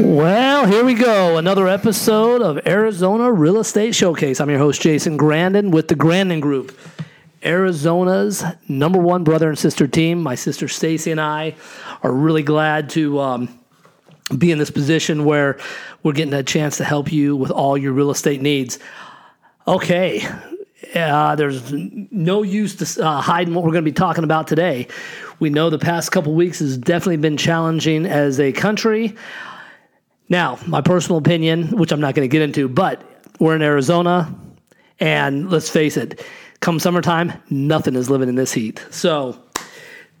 Well, here we go. Another episode of Arizona Real Estate Showcase. I'm your host, Jason Grandin, with the Grandin Group, Arizona's number one brother and sister team. My sister Stacy and I are really glad to um, be in this position where we're getting a chance to help you with all your real estate needs. Okay, uh, there's no use to uh, hiding what we're going to be talking about today. We know the past couple weeks has definitely been challenging as a country. Now, my personal opinion, which I'm not going to get into, but we're in Arizona, and let's face it, come summertime, nothing is living in this heat. So,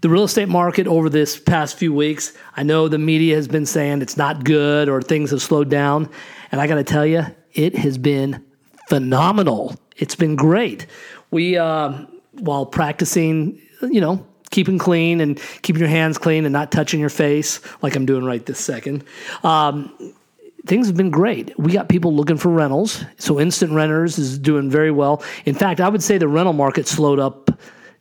the real estate market over this past few weeks, I know the media has been saying it's not good or things have slowed down. And I got to tell you, it has been phenomenal. It's been great. We, uh, while practicing, you know, keeping clean and keeping your hands clean and not touching your face like I'm doing right this second. Um, things have been great. We got people looking for rentals. So instant renters is doing very well. In fact, I would say the rental market slowed up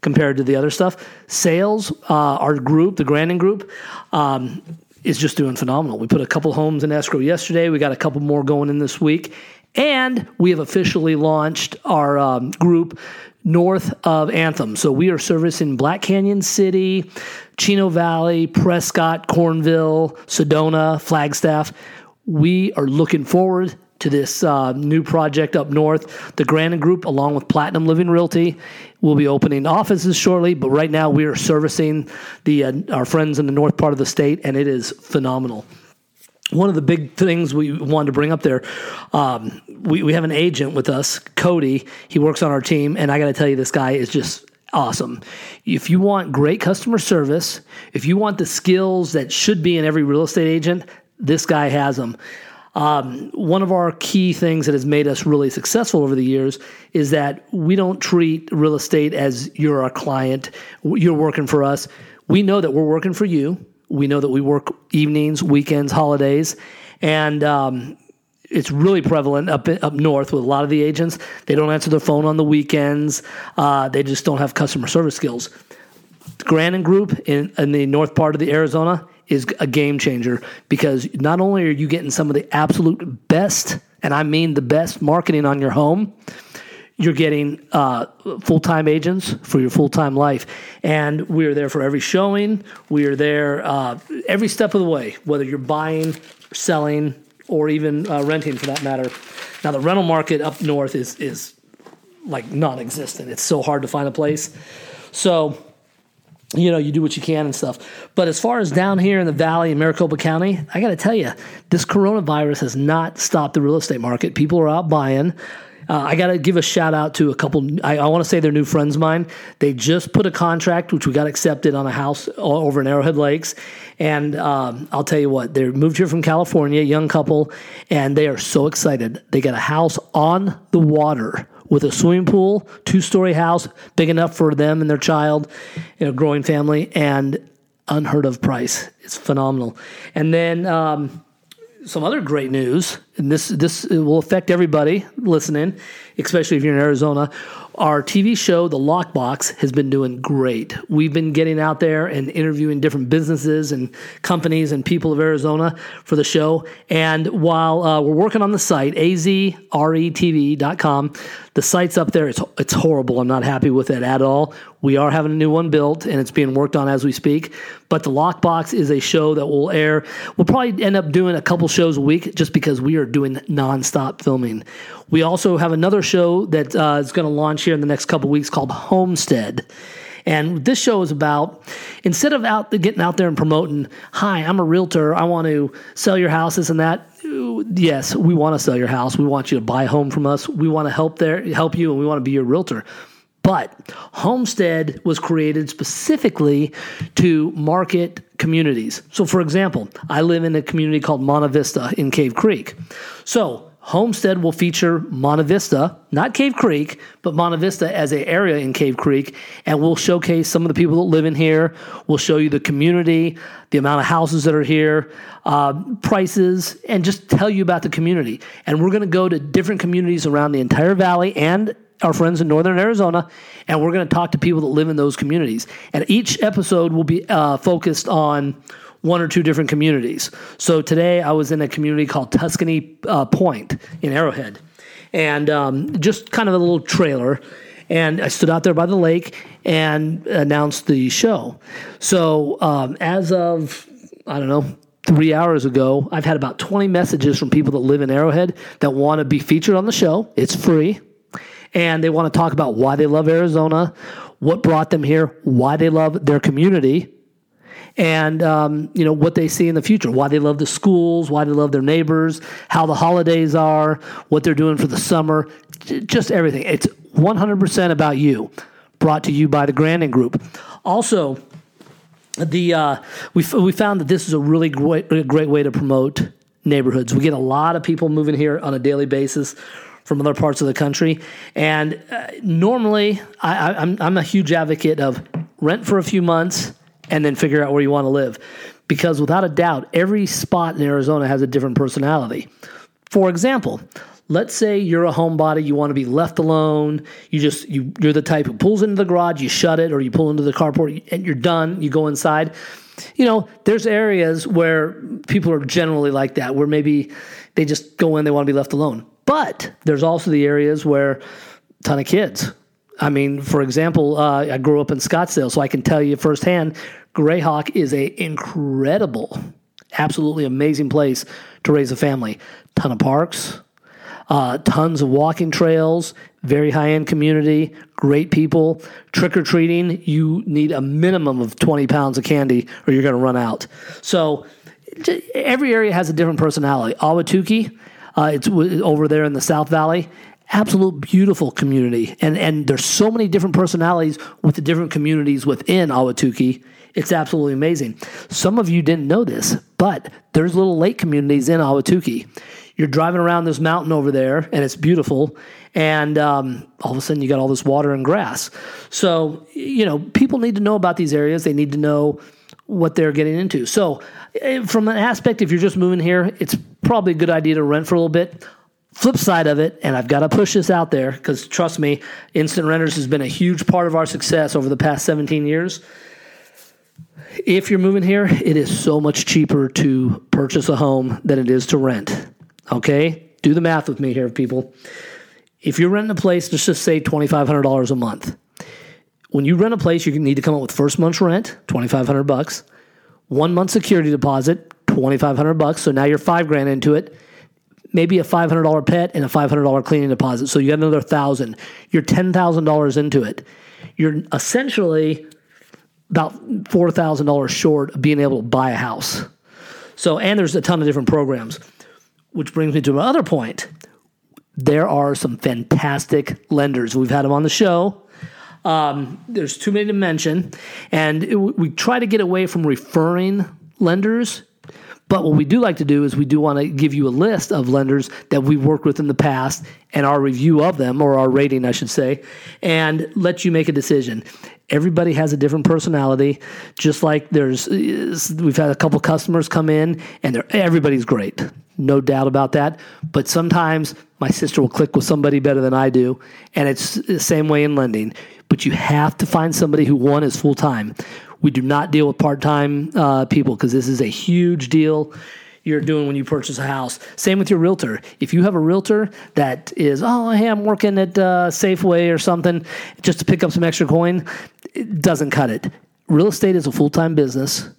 compared to the other stuff. Sales, uh, our group, the Grandin Group, um, is just doing phenomenal. We put a couple homes in escrow yesterday. We got a couple more going in this week. And we have officially launched our um, group north of Anthem. So we are servicing Black Canyon City, Chino Valley, Prescott, Cornville, Sedona, Flagstaff. We are looking forward to this uh, new project up north. The Grandin Group, along with Platinum Living Realty, will be opening offices shortly. But right now, we are servicing the uh, our friends in the north part of the state, and it is phenomenal one of the big things we wanted to bring up there, um, we, we have an agent with us, Cody. He works on our team, and I got to tell you, this guy is just awesome. If you want great customer service, if you want the skills that should be in every real estate agent, this guy has them. Um, one of our key things that has made us really successful over the years is that we don't treat real estate as you're our client, you're working for us. We know that we're working for you we know that we work evenings, weekends, holidays, and um, it's really prevalent up up north with a lot of the agents. They don't answer their phone on the weekends. Uh, they just don't have customer service skills. Grandin Group in, in the north part of the Arizona is a game changer because not only are you getting some of the absolute best, and I mean the best marketing on your home, you're getting uh, full time agents for your full time life. And we are there for every showing. We are there uh, every step of the way, whether you're buying, selling, or even uh, renting for that matter. Now, the rental market up north is, is like non existent. It's so hard to find a place. So, you know, you do what you can and stuff. But as far as down here in the valley in Maricopa County, I got to tell you, this coronavirus has not stopped the real estate market. People are out buying. Uh, I got to give a shout out to a couple. I, I want to say they're new friends of mine. They just put a contract, which we got accepted on a house over in Arrowhead Lakes. And um, I'll tell you what, they moved here from California, young couple, and they are so excited. They got a house on the water with a swimming pool, two story house, big enough for them and their child, you know, growing family, and unheard of price. It's phenomenal. And then um, some other great news, and this this will affect everybody listening, especially if you're in Arizona. Our TV show, The Lockbox, has been doing great. We've been getting out there and interviewing different businesses and companies and people of Arizona for the show. And while uh, we're working on the site, azretv.com, the site's up there. It's, it's horrible. I'm not happy with it at all. We are having a new one built and it's being worked on as we speak. But The Lockbox is a show that will air. We'll probably end up doing a couple shows a week just because we are doing nonstop filming. We also have another show that uh, is going to launch here in the next couple weeks called Homestead. And this show is about instead of out getting out there and promoting, "Hi, I'm a realtor. I want to sell your houses and that." Yes, we want to sell your house. We want you to buy a home from us. We want to help there, help you, and we want to be your realtor. But Homestead was created specifically to market communities. So, for example, I live in a community called Monte Vista in Cave Creek. So, Homestead will feature Monte Vista, not Cave Creek, but Monte Vista as an area in Cave Creek, and we'll showcase some of the people that live in here. We'll show you the community, the amount of houses that are here, uh, prices, and just tell you about the community. And we're going to go to different communities around the entire valley and our friends in northern Arizona, and we're going to talk to people that live in those communities. And each episode will be uh, focused on one or two different communities. So today I was in a community called Tuscany uh, Point in Arrowhead, and um, just kind of a little trailer. And I stood out there by the lake and announced the show. So um, as of I don't know three hours ago, I've had about 20 messages from people that live in Arrowhead that want to be featured on the show. It's free. And they want to talk about why they love Arizona, what brought them here, why they love their community, and um, you know what they see in the future, why they love the schools, why they love their neighbors, how the holidays are, what they're doing for the summer, just everything. It's 100% about you. Brought to you by the Grandin Group. Also, the uh, we we found that this is a really great great way to promote neighborhoods. We get a lot of people moving here on a daily basis from other parts of the country, and uh, normally I, I'm I'm a huge advocate of rent for a few months and then figure out where you want to live, because without a doubt, every spot in Arizona has a different personality. For example, let's say you're a homebody you want to be left alone you just you, you're the type who pulls into the garage you shut it or you pull into the carport and you're done you go inside. You know there's areas where people are generally like that where maybe they just go in they want to be left alone but there's also the areas where ton of kids i mean for example uh, i grew up in scottsdale so i can tell you firsthand grayhawk is a incredible absolutely amazing place to raise a family ton of parks uh, tons of walking trails, very high end community, great people. Trick or treating, you need a minimum of 20 pounds of candy or you're going to run out. So every area has a different personality. Ahwatukee, uh, it's over there in the South Valley. Absolute beautiful community, and and there's so many different personalities with the different communities within Ahwatukee. It's absolutely amazing. Some of you didn't know this, but there's little lake communities in Ahwatukee you're driving around this mountain over there and it's beautiful and um, all of a sudden you got all this water and grass so you know people need to know about these areas they need to know what they're getting into so eh, from an aspect if you're just moving here it's probably a good idea to rent for a little bit flip side of it and i've got to push this out there because trust me instant renters has been a huge part of our success over the past 17 years if you're moving here, it is so much cheaper to purchase a home than it is to rent. Okay? Do the math with me here, people. If you're renting a place, let's just say $2,500 a month. When you rent a place, you need to come up with first month's rent, 2500 bucks, one month security deposit, 2500 bucks. So now you're five grand into it. Maybe a $500 pet and a $500 cleaning deposit. So you got another thousand. You're $10,000 into it. You're essentially about $4,000 short of being able to buy a house. So, and there's a ton of different programs. Which brings me to my other point. There are some fantastic lenders. We've had them on the show. Um, there's too many to mention. And it, we try to get away from referring lenders but what we do like to do is we do want to give you a list of lenders that we've worked with in the past and our review of them, or our rating, I should say, and let you make a decision. Everybody has a different personality. Just like there's, we've had a couple customers come in, and everybody's great, no doubt about that. But sometimes my sister will click with somebody better than I do, and it's the same way in lending. But you have to find somebody who one is full time. We do not deal with part time uh, people because this is a huge deal you're doing when you purchase a house. Same with your realtor. If you have a realtor that is, oh, hey, I'm working at uh, Safeway or something just to pick up some extra coin, it doesn't cut it. Real estate is a full time business.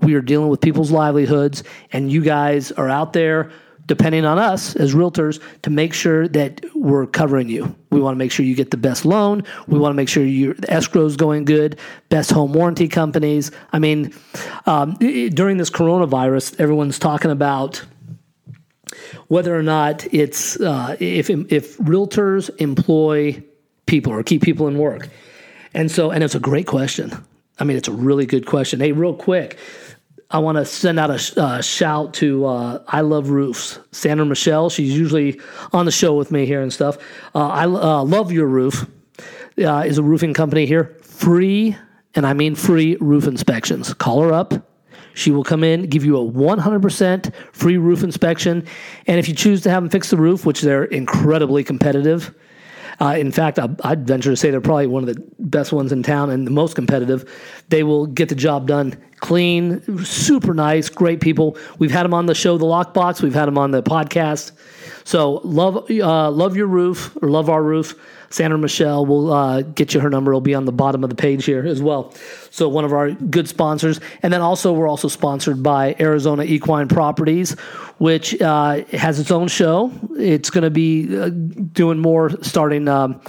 We are dealing with people's livelihoods, and you guys are out there depending on us as realtors to make sure that we're covering you. We want to make sure you get the best loan. We want to make sure your escrow is going good. Best home warranty companies. I mean, um, during this coronavirus, everyone's talking about whether or not it's uh, if if realtors employ people or keep people in work. And so, and it's a great question. I mean, it's a really good question. Hey, real quick, I want to send out a uh, shout to uh, I Love Roofs, Sandra Michelle. She's usually on the show with me here and stuff. Uh, I uh, love your roof. Uh, is a roofing company here, free, and I mean free roof inspections. Call her up. She will come in, give you a 100% free roof inspection, and if you choose to have them fix the roof, which they're incredibly competitive, Uh, in fact, I, I'd venture to say they're probably one of the best ones in town and the most competitive. They will get the job done clean, super nice, great people. We've had them on the show, The Lockbox. We've had them on the podcast. So love, uh, love your roof or love our roof. Sandra Michelle will uh, get you her number. It'll be on the bottom of the page here as well. So one of our good sponsors, and then also we're also sponsored by Arizona Equine Properties, which uh, has its own show. It's going to be uh, doing more starting. Um,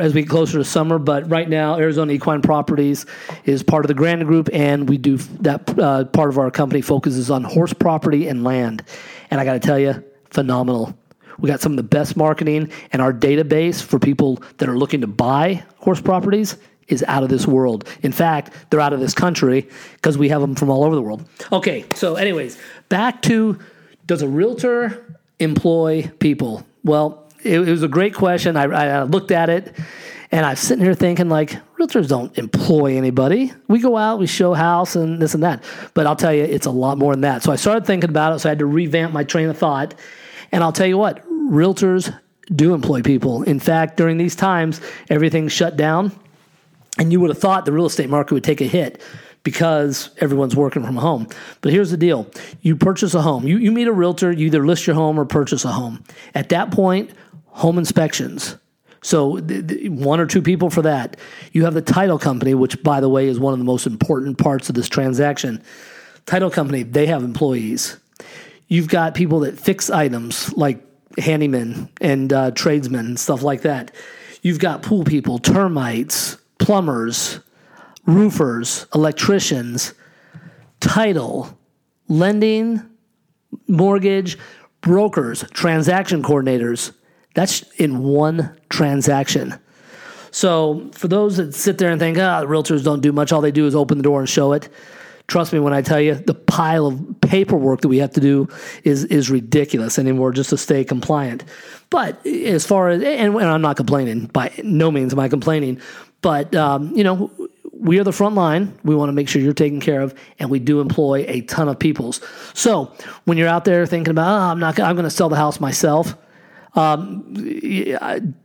as we get closer to summer. But right now, Arizona Equine Properties is part of the Grand Group, and we do that uh, part of our company focuses on horse property and land. And I got to tell you, phenomenal. We got some of the best marketing, and our database for people that are looking to buy horse properties is out of this world. In fact, they're out of this country because we have them from all over the world. Okay, so, anyways, back to does a realtor employ people? Well, it, it was a great question. I, I looked at it and I'm sitting here thinking, like, realtors don't employ anybody. We go out, we show house and this and that. But I'll tell you, it's a lot more than that. So I started thinking about it. So I had to revamp my train of thought. And I'll tell you what, realtors do employ people. In fact, during these times, everything's shut down, and you would have thought the real estate market would take a hit because everyone's working from home. But here's the deal you purchase a home, you, you meet a realtor, you either list your home or purchase a home. At that point, home inspections. So, th- th- one or two people for that. You have the title company, which, by the way, is one of the most important parts of this transaction. Title company, they have employees. You've got people that fix items like handymen and uh, tradesmen and stuff like that. You've got pool people, termites, plumbers, roofers, electricians, title, lending, mortgage, brokers, transaction coordinators. That's in one transaction. So for those that sit there and think, ah, the realtors don't do much, all they do is open the door and show it. Trust me when I tell you, the pile of paperwork that we have to do is is ridiculous anymore just to stay compliant. But as far as and, and I'm not complaining by no means am I complaining, but um, you know we are the front line. We want to make sure you're taken care of, and we do employ a ton of peoples. So when you're out there thinking about, oh, I'm not, I'm going to sell the house myself. Um,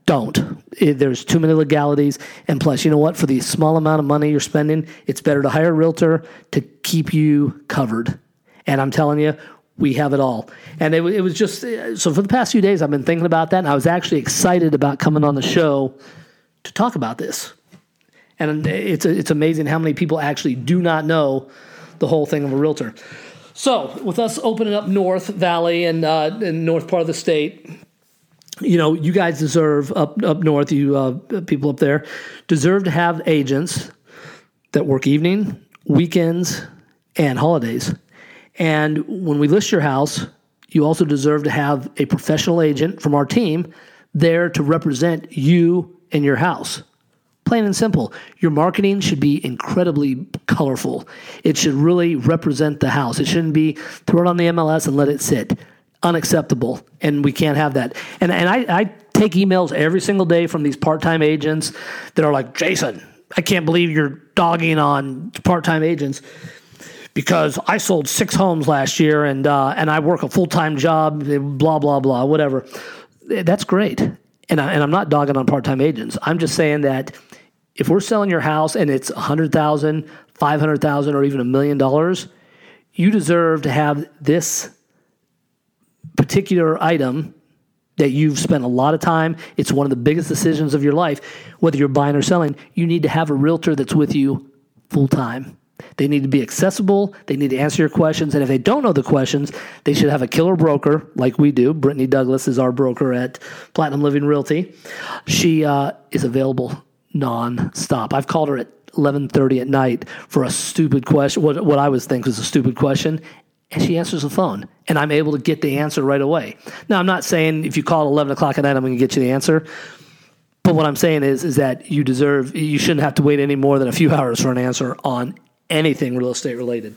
don't. There's too many legalities. And plus, you know what? For the small amount of money you're spending, it's better to hire a realtor to keep you covered. And I'm telling you, we have it all. And it, it was just so for the past few days, I've been thinking about that. And I was actually excited about coming on the show to talk about this. And it's, it's amazing how many people actually do not know the whole thing of a realtor. So, with us opening up North Valley and, uh, and north part of the state, you know, you guys deserve up up north, you uh, people up there, deserve to have agents that work evening, weekends, and holidays. And when we list your house, you also deserve to have a professional agent from our team there to represent you and your house. Plain and simple. Your marketing should be incredibly colorful. It should really represent the house. It shouldn't be throw it on the MLS and let it sit unacceptable, and we can't have that. And and I, I take emails every single day from these part time agents that are like, Jason, I can't believe you're dogging on part time agents because I sold six homes last year and uh, and I work a full time job, blah blah blah, whatever. That's great, and I, and I'm not dogging on part time agents. I'm just saying that if we're selling your house and it's a hundred thousand, five hundred thousand, or even a million dollars, you deserve to have this particular item that you've spent a lot of time, it's one of the biggest decisions of your life, whether you're buying or selling, you need to have a realtor that's with you full time. They need to be accessible. They need to answer your questions. And if they don't know the questions, they should have a killer broker like we do. Brittany Douglas is our broker at Platinum Living Realty. She uh, is available non-stop. I've called her at 11:30 at night for a stupid question, what, what I was think was a stupid question, and she answers the phone and i'm able to get the answer right away. Now i'm not saying if you call at 11 o'clock at night i'm going to get you the answer but what i'm saying is is that you deserve you shouldn't have to wait any more than a few hours for an answer on anything real estate related.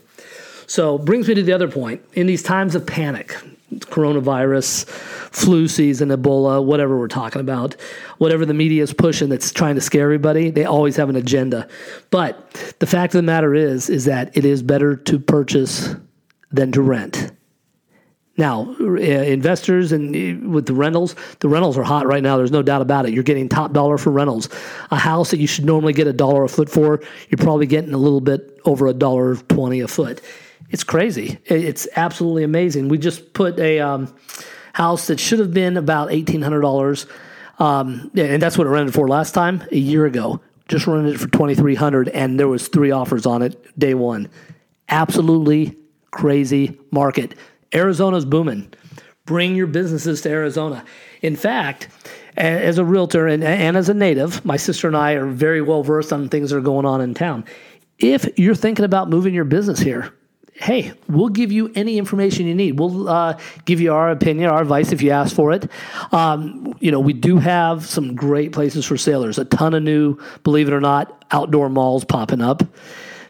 So brings me to the other point. In these times of panic coronavirus flu season ebola whatever we're talking about whatever the media is pushing that's trying to scare everybody they always have an agenda. But the fact of the matter is is that it is better to purchase than to rent. Now, uh, investors and uh, with the rentals, the rentals are hot right now. There's no doubt about it. You're getting top dollar for rentals. A house that you should normally get a dollar a foot for, you're probably getting a little bit over a dollar twenty a foot. It's crazy. It's absolutely amazing. We just put a um, house that should have been about eighteen hundred dollars, um, and that's what it rented for last time a year ago. Just rented it for twenty three hundred, and there was three offers on it day one. Absolutely crazy market. Arizona's booming. Bring your businesses to Arizona. In fact, as a realtor and, and as a native, my sister and I are very well versed on things that are going on in town. If you're thinking about moving your business here, hey, we'll give you any information you need. We'll uh, give you our opinion, our advice if you ask for it. Um, you know, we do have some great places for sailors. A ton of new, believe it or not, outdoor malls popping up.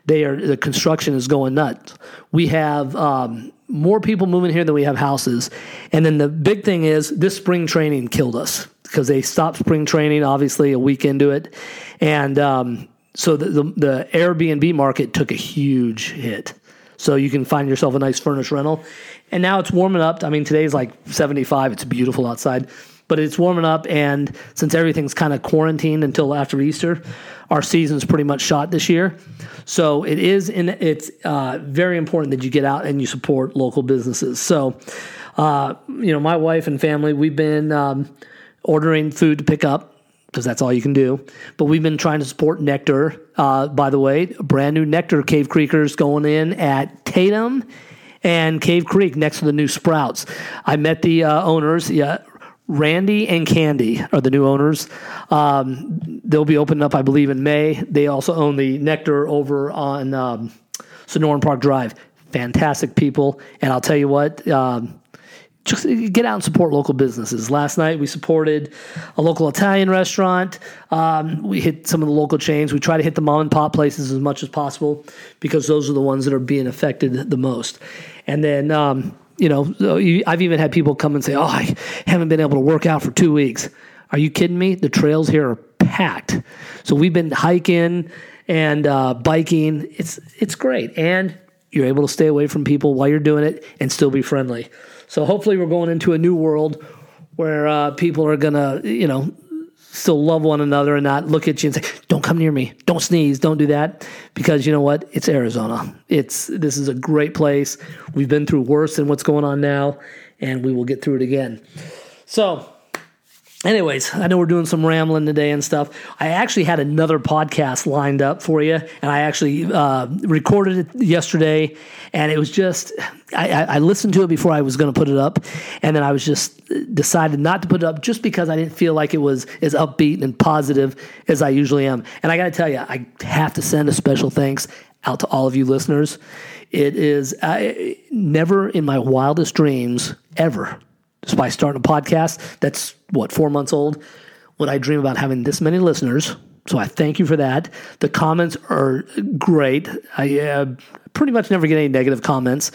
They are the construction is going nuts. We have um, more people moving here than we have houses. And then the big thing is this spring training killed us because they stopped spring training, obviously, a week into it. And um, so the, the, the Airbnb market took a huge hit. So you can find yourself a nice furnished rental. And now it's warming up. I mean, today's like 75. It's beautiful outside, but it's warming up. And since everything's kind of quarantined until after Easter, our season's pretty much shot this year. So it is in it's uh, very important that you get out and you support local businesses. So uh, you know, my wife and family, we've been um, ordering food to pick up because that's all you can do. But we've been trying to support Nectar. Uh, by the way, brand new Nectar Cave Creekers going in at Tatum and Cave Creek next to the new Sprouts. I met the uh, owners. Yeah, Randy and Candy are the new owners. Um, they'll be opening up, I believe, in May. They also own the Nectar over on um, Sonoran Park Drive. Fantastic people, and I'll tell you what. Um, just get out and support local businesses. Last night we supported a local Italian restaurant. Um, we hit some of the local chains. We try to hit the mom and pop places as much as possible because those are the ones that are being affected the most. And then um, you know, I've even had people come and say, "Oh, I haven't been able to work out for two weeks." Are you kidding me? The trails here are packed. So we've been hiking and uh, biking. It's it's great, and you're able to stay away from people while you're doing it and still be friendly. So hopefully, we're going into a new world where uh, people are gonna, you know, still love one another and not look at you and say, "Don't come near me. Don't sneeze. Don't do that." Because you know what? It's Arizona. It's this is a great place. We've been through worse than what's going on now, and we will get through it again. So, anyways, I know we're doing some rambling today and stuff. I actually had another podcast lined up for you, and I actually uh, recorded it yesterday, and it was just I, I listened to it before I was going to put it up, and then I was just decided not to put it up just because I didn't feel like it was as upbeat and positive as I usually am. And I got to tell you, I have to send a special thanks out to all of you listeners. It is I, never in my wildest dreams ever despite starting a podcast that's what four months old would i dream about having this many listeners? So i thank you for that. The comments are great. I uh, pretty much never get any negative comments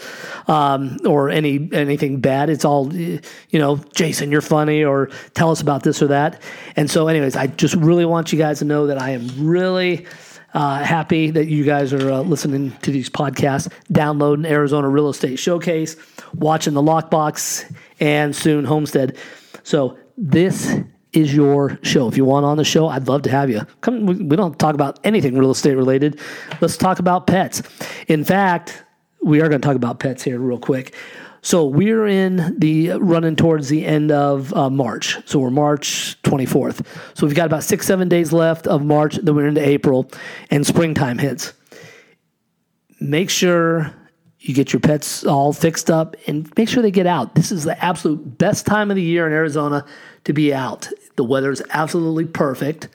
um, or any anything bad. It's all you know jason you're funny or tell us about this or that. And so anyways i just really want you guys to know that i am really uh, happy that you guys are uh, listening to these podcasts, downloading Arizona Real Estate Showcase, watching the Lockbox, and soon Homestead. So this is your show. If you want on the show, I'd love to have you. Come, we don't talk about anything real estate related. Let's talk about pets. In fact, we are going to talk about pets here real quick. So we're in the running towards the end of uh, March. So we're March 24th. So we've got about six, seven days left of March. Then we're into April, and springtime hits. Make sure you get your pets all fixed up and make sure they get out. This is the absolute best time of the year in Arizona to be out. The weather is absolutely perfect.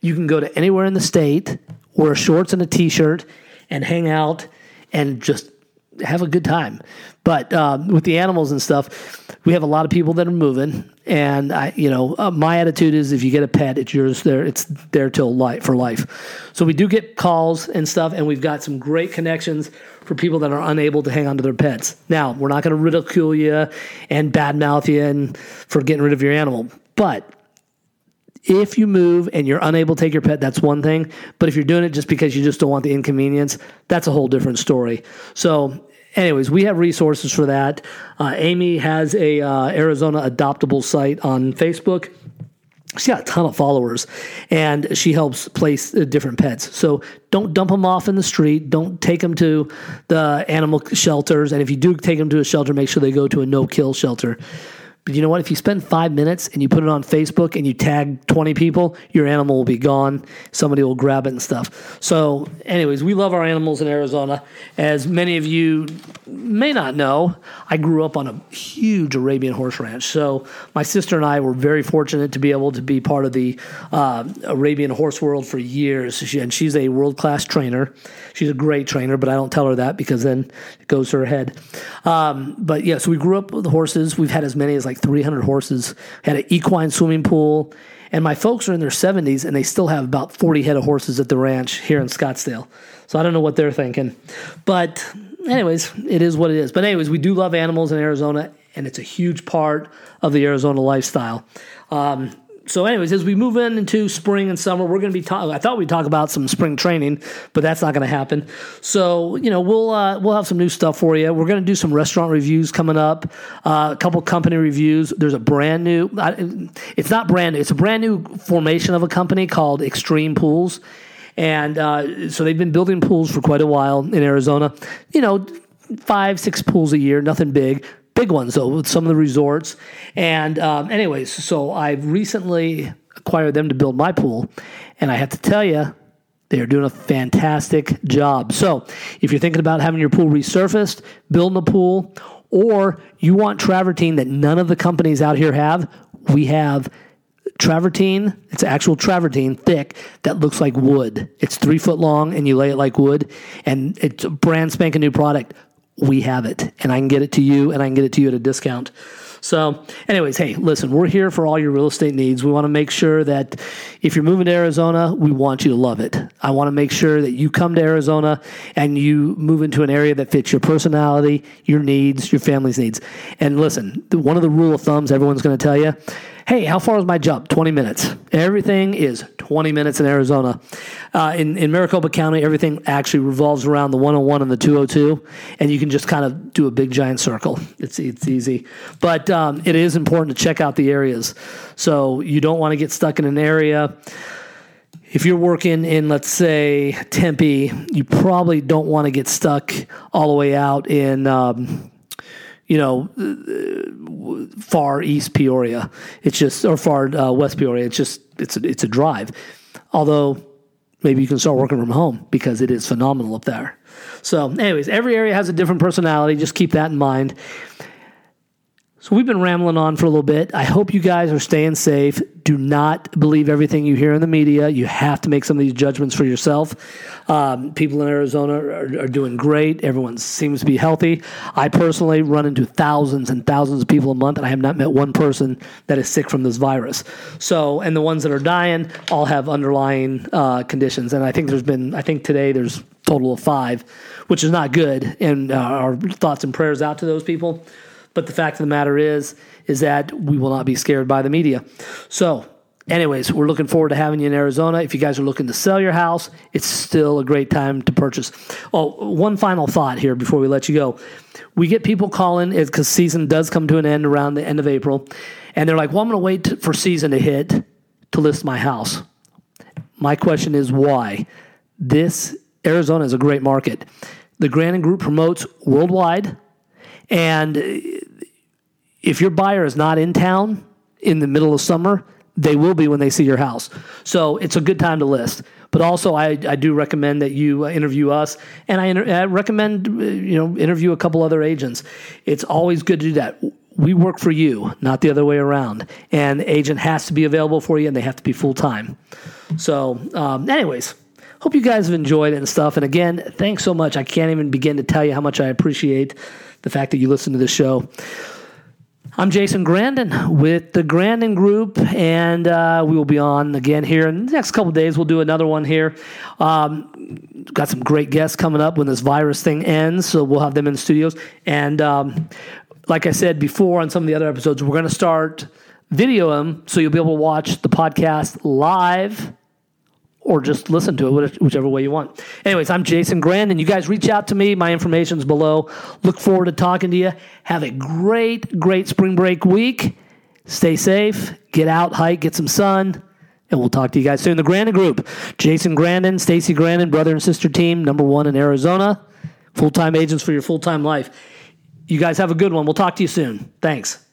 You can go to anywhere in the state, wear shorts and a t shirt, and hang out and just have a good time. But um, with the animals and stuff, we have a lot of people that are moving, and I, you know, uh, my attitude is if you get a pet, it's yours. There, it's there till life for life. So we do get calls and stuff, and we've got some great connections for people that are unable to hang on to their pets. Now, we're not going to ridicule you and badmouth you and for getting rid of your animal, but if you move and you're unable to take your pet, that's one thing. But if you're doing it just because you just don't want the inconvenience, that's a whole different story. So anyways, we have resources for that. Uh, Amy has a uh, Arizona adoptable site on Facebook. She's got a ton of followers, and she helps place uh, different pets. So don't dump them off in the street. Don't take them to the animal shelters. And if you do take them to a shelter, make sure they go to a no-kill shelter but you know what? If you spend five minutes and you put it on Facebook and you tag 20 people, your animal will be gone. Somebody will grab it and stuff. So, anyways, we love our animals in Arizona. As many of you may not know, I grew up on a huge Arabian horse ranch. So, my sister and I were very fortunate to be able to be part of the uh, Arabian horse world for years. She, and she's a world class trainer. She's a great trainer, but I don't tell her that because then it goes to her head. Um, but yeah, so we grew up with horses. We've had as many as like like 300 horses, had an equine swimming pool. And my folks are in their 70s and they still have about 40 head of horses at the ranch here in Scottsdale. So I don't know what they're thinking. But, anyways, it is what it is. But, anyways, we do love animals in Arizona and it's a huge part of the Arizona lifestyle. Um, so, anyways, as we move in into spring and summer, we're going to be talking. I thought we'd talk about some spring training, but that's not going to happen. So, you know, we'll uh, we'll have some new stuff for you. We're going to do some restaurant reviews coming up, uh, a couple company reviews. There's a brand new. It's not brand new. It's a brand new formation of a company called Extreme Pools, and uh, so they've been building pools for quite a while in Arizona. You know, five six pools a year, nothing big big ones though with some of the resorts. And um, anyways, so I've recently acquired them to build my pool, and I have to tell you. They are doing a fantastic job. So, if you're thinking about having your pool resurfaced, building a pool, or you want travertine that none of the companies out here have, we have travertine. It's actual travertine, thick, that looks like wood. It's three foot long, and you lay it like wood, and it's a brand spanking new product we have it and I can get it to you and I can get it to you at a discount. So, anyways, hey, listen, we're here for all your real estate needs. We want to make sure that if you're moving to Arizona, we want you to love it. I want to make sure that you come to Arizona and you move into an area that fits your personality, your needs, your family's needs. And listen, one of the rule of thumbs everyone's going to tell you hey, how far is my jump? 20 minutes. Everything is 20 minutes in Arizona. Uh, in, in Maricopa County, everything actually revolves around the 101 and the 202, and you can just kind of do a big giant circle. It's, it's easy. But um, it is important to check out the areas. So you don't want to get stuck in an area if you're working in, let's say, Tempe, you probably don't want to get stuck all the way out in, um, you know, far east Peoria. It's just or far uh, west Peoria. It's just it's a, it's a drive. Although maybe you can start working from home because it is phenomenal up there. So, anyways, every area has a different personality. Just keep that in mind. So we've been rambling on for a little bit. I hope you guys are staying safe. Do not believe everything you hear in the media. You have to make some of these judgments for yourself. Um, people in Arizona are, are, doing great. Everyone seems to be healthy. I personally run into thousands and thousands of people a month, and I have not met one person that is sick from this virus. So, and the ones that are dying all have underlying uh, conditions. And I think there's been, I think today there's total of five, which is not good. And uh, our thoughts and prayers out to those people. But the fact of the matter is, is that we will not be scared by the media. So, anyways, we're looking forward to having you in Arizona. If you guys are looking to sell your house, it's still a great time to purchase. Oh, one final thought here before we let you go. We get people calling because season does come to an end around the end of April, and they're like, "Well, I'm going to wait for season to hit to list my house." My question is why? This Arizona is a great market. The Grandin Group promotes worldwide, and if your buyer is not in town in the middle of summer, they will be when they see your house. So it's a good time to list. But also, I, I do recommend that you uh, interview us, and I, inter- I recommend uh, you know interview a couple other agents. It's always good to do that. We work for you, not the other way around. And agent has to be available for you, and they have to be full time. So, um, anyways, hope you guys have enjoyed it and stuff. And again, thanks so much. I can't even begin to tell you how much I appreciate the fact that you listen to this show. I'm Jason Grandin with the Grandin Group, and uh, we will be on again here in the next couple days. We'll do another one here. Um, got some great guests coming up when this virus thing ends, so we'll have them in the studios. And um, like I said before on some of the other episodes, we're going to start video them so you'll be able to watch the podcast live or just listen to it, whichever way you want. Anyways, I'm Jason Grandin. You guys reach out to me. My information's below. Look forward to talking to you. Have a great, great spring break week. Stay safe. Get out, hike, get some sun. And we'll talk to you guys soon. The Grandin Group, Jason Grandin, Stacy Grandin, brother and sister team, number one in Arizona. Full time agents for your full time life. You guys have a good one. We'll talk to you soon. Thanks.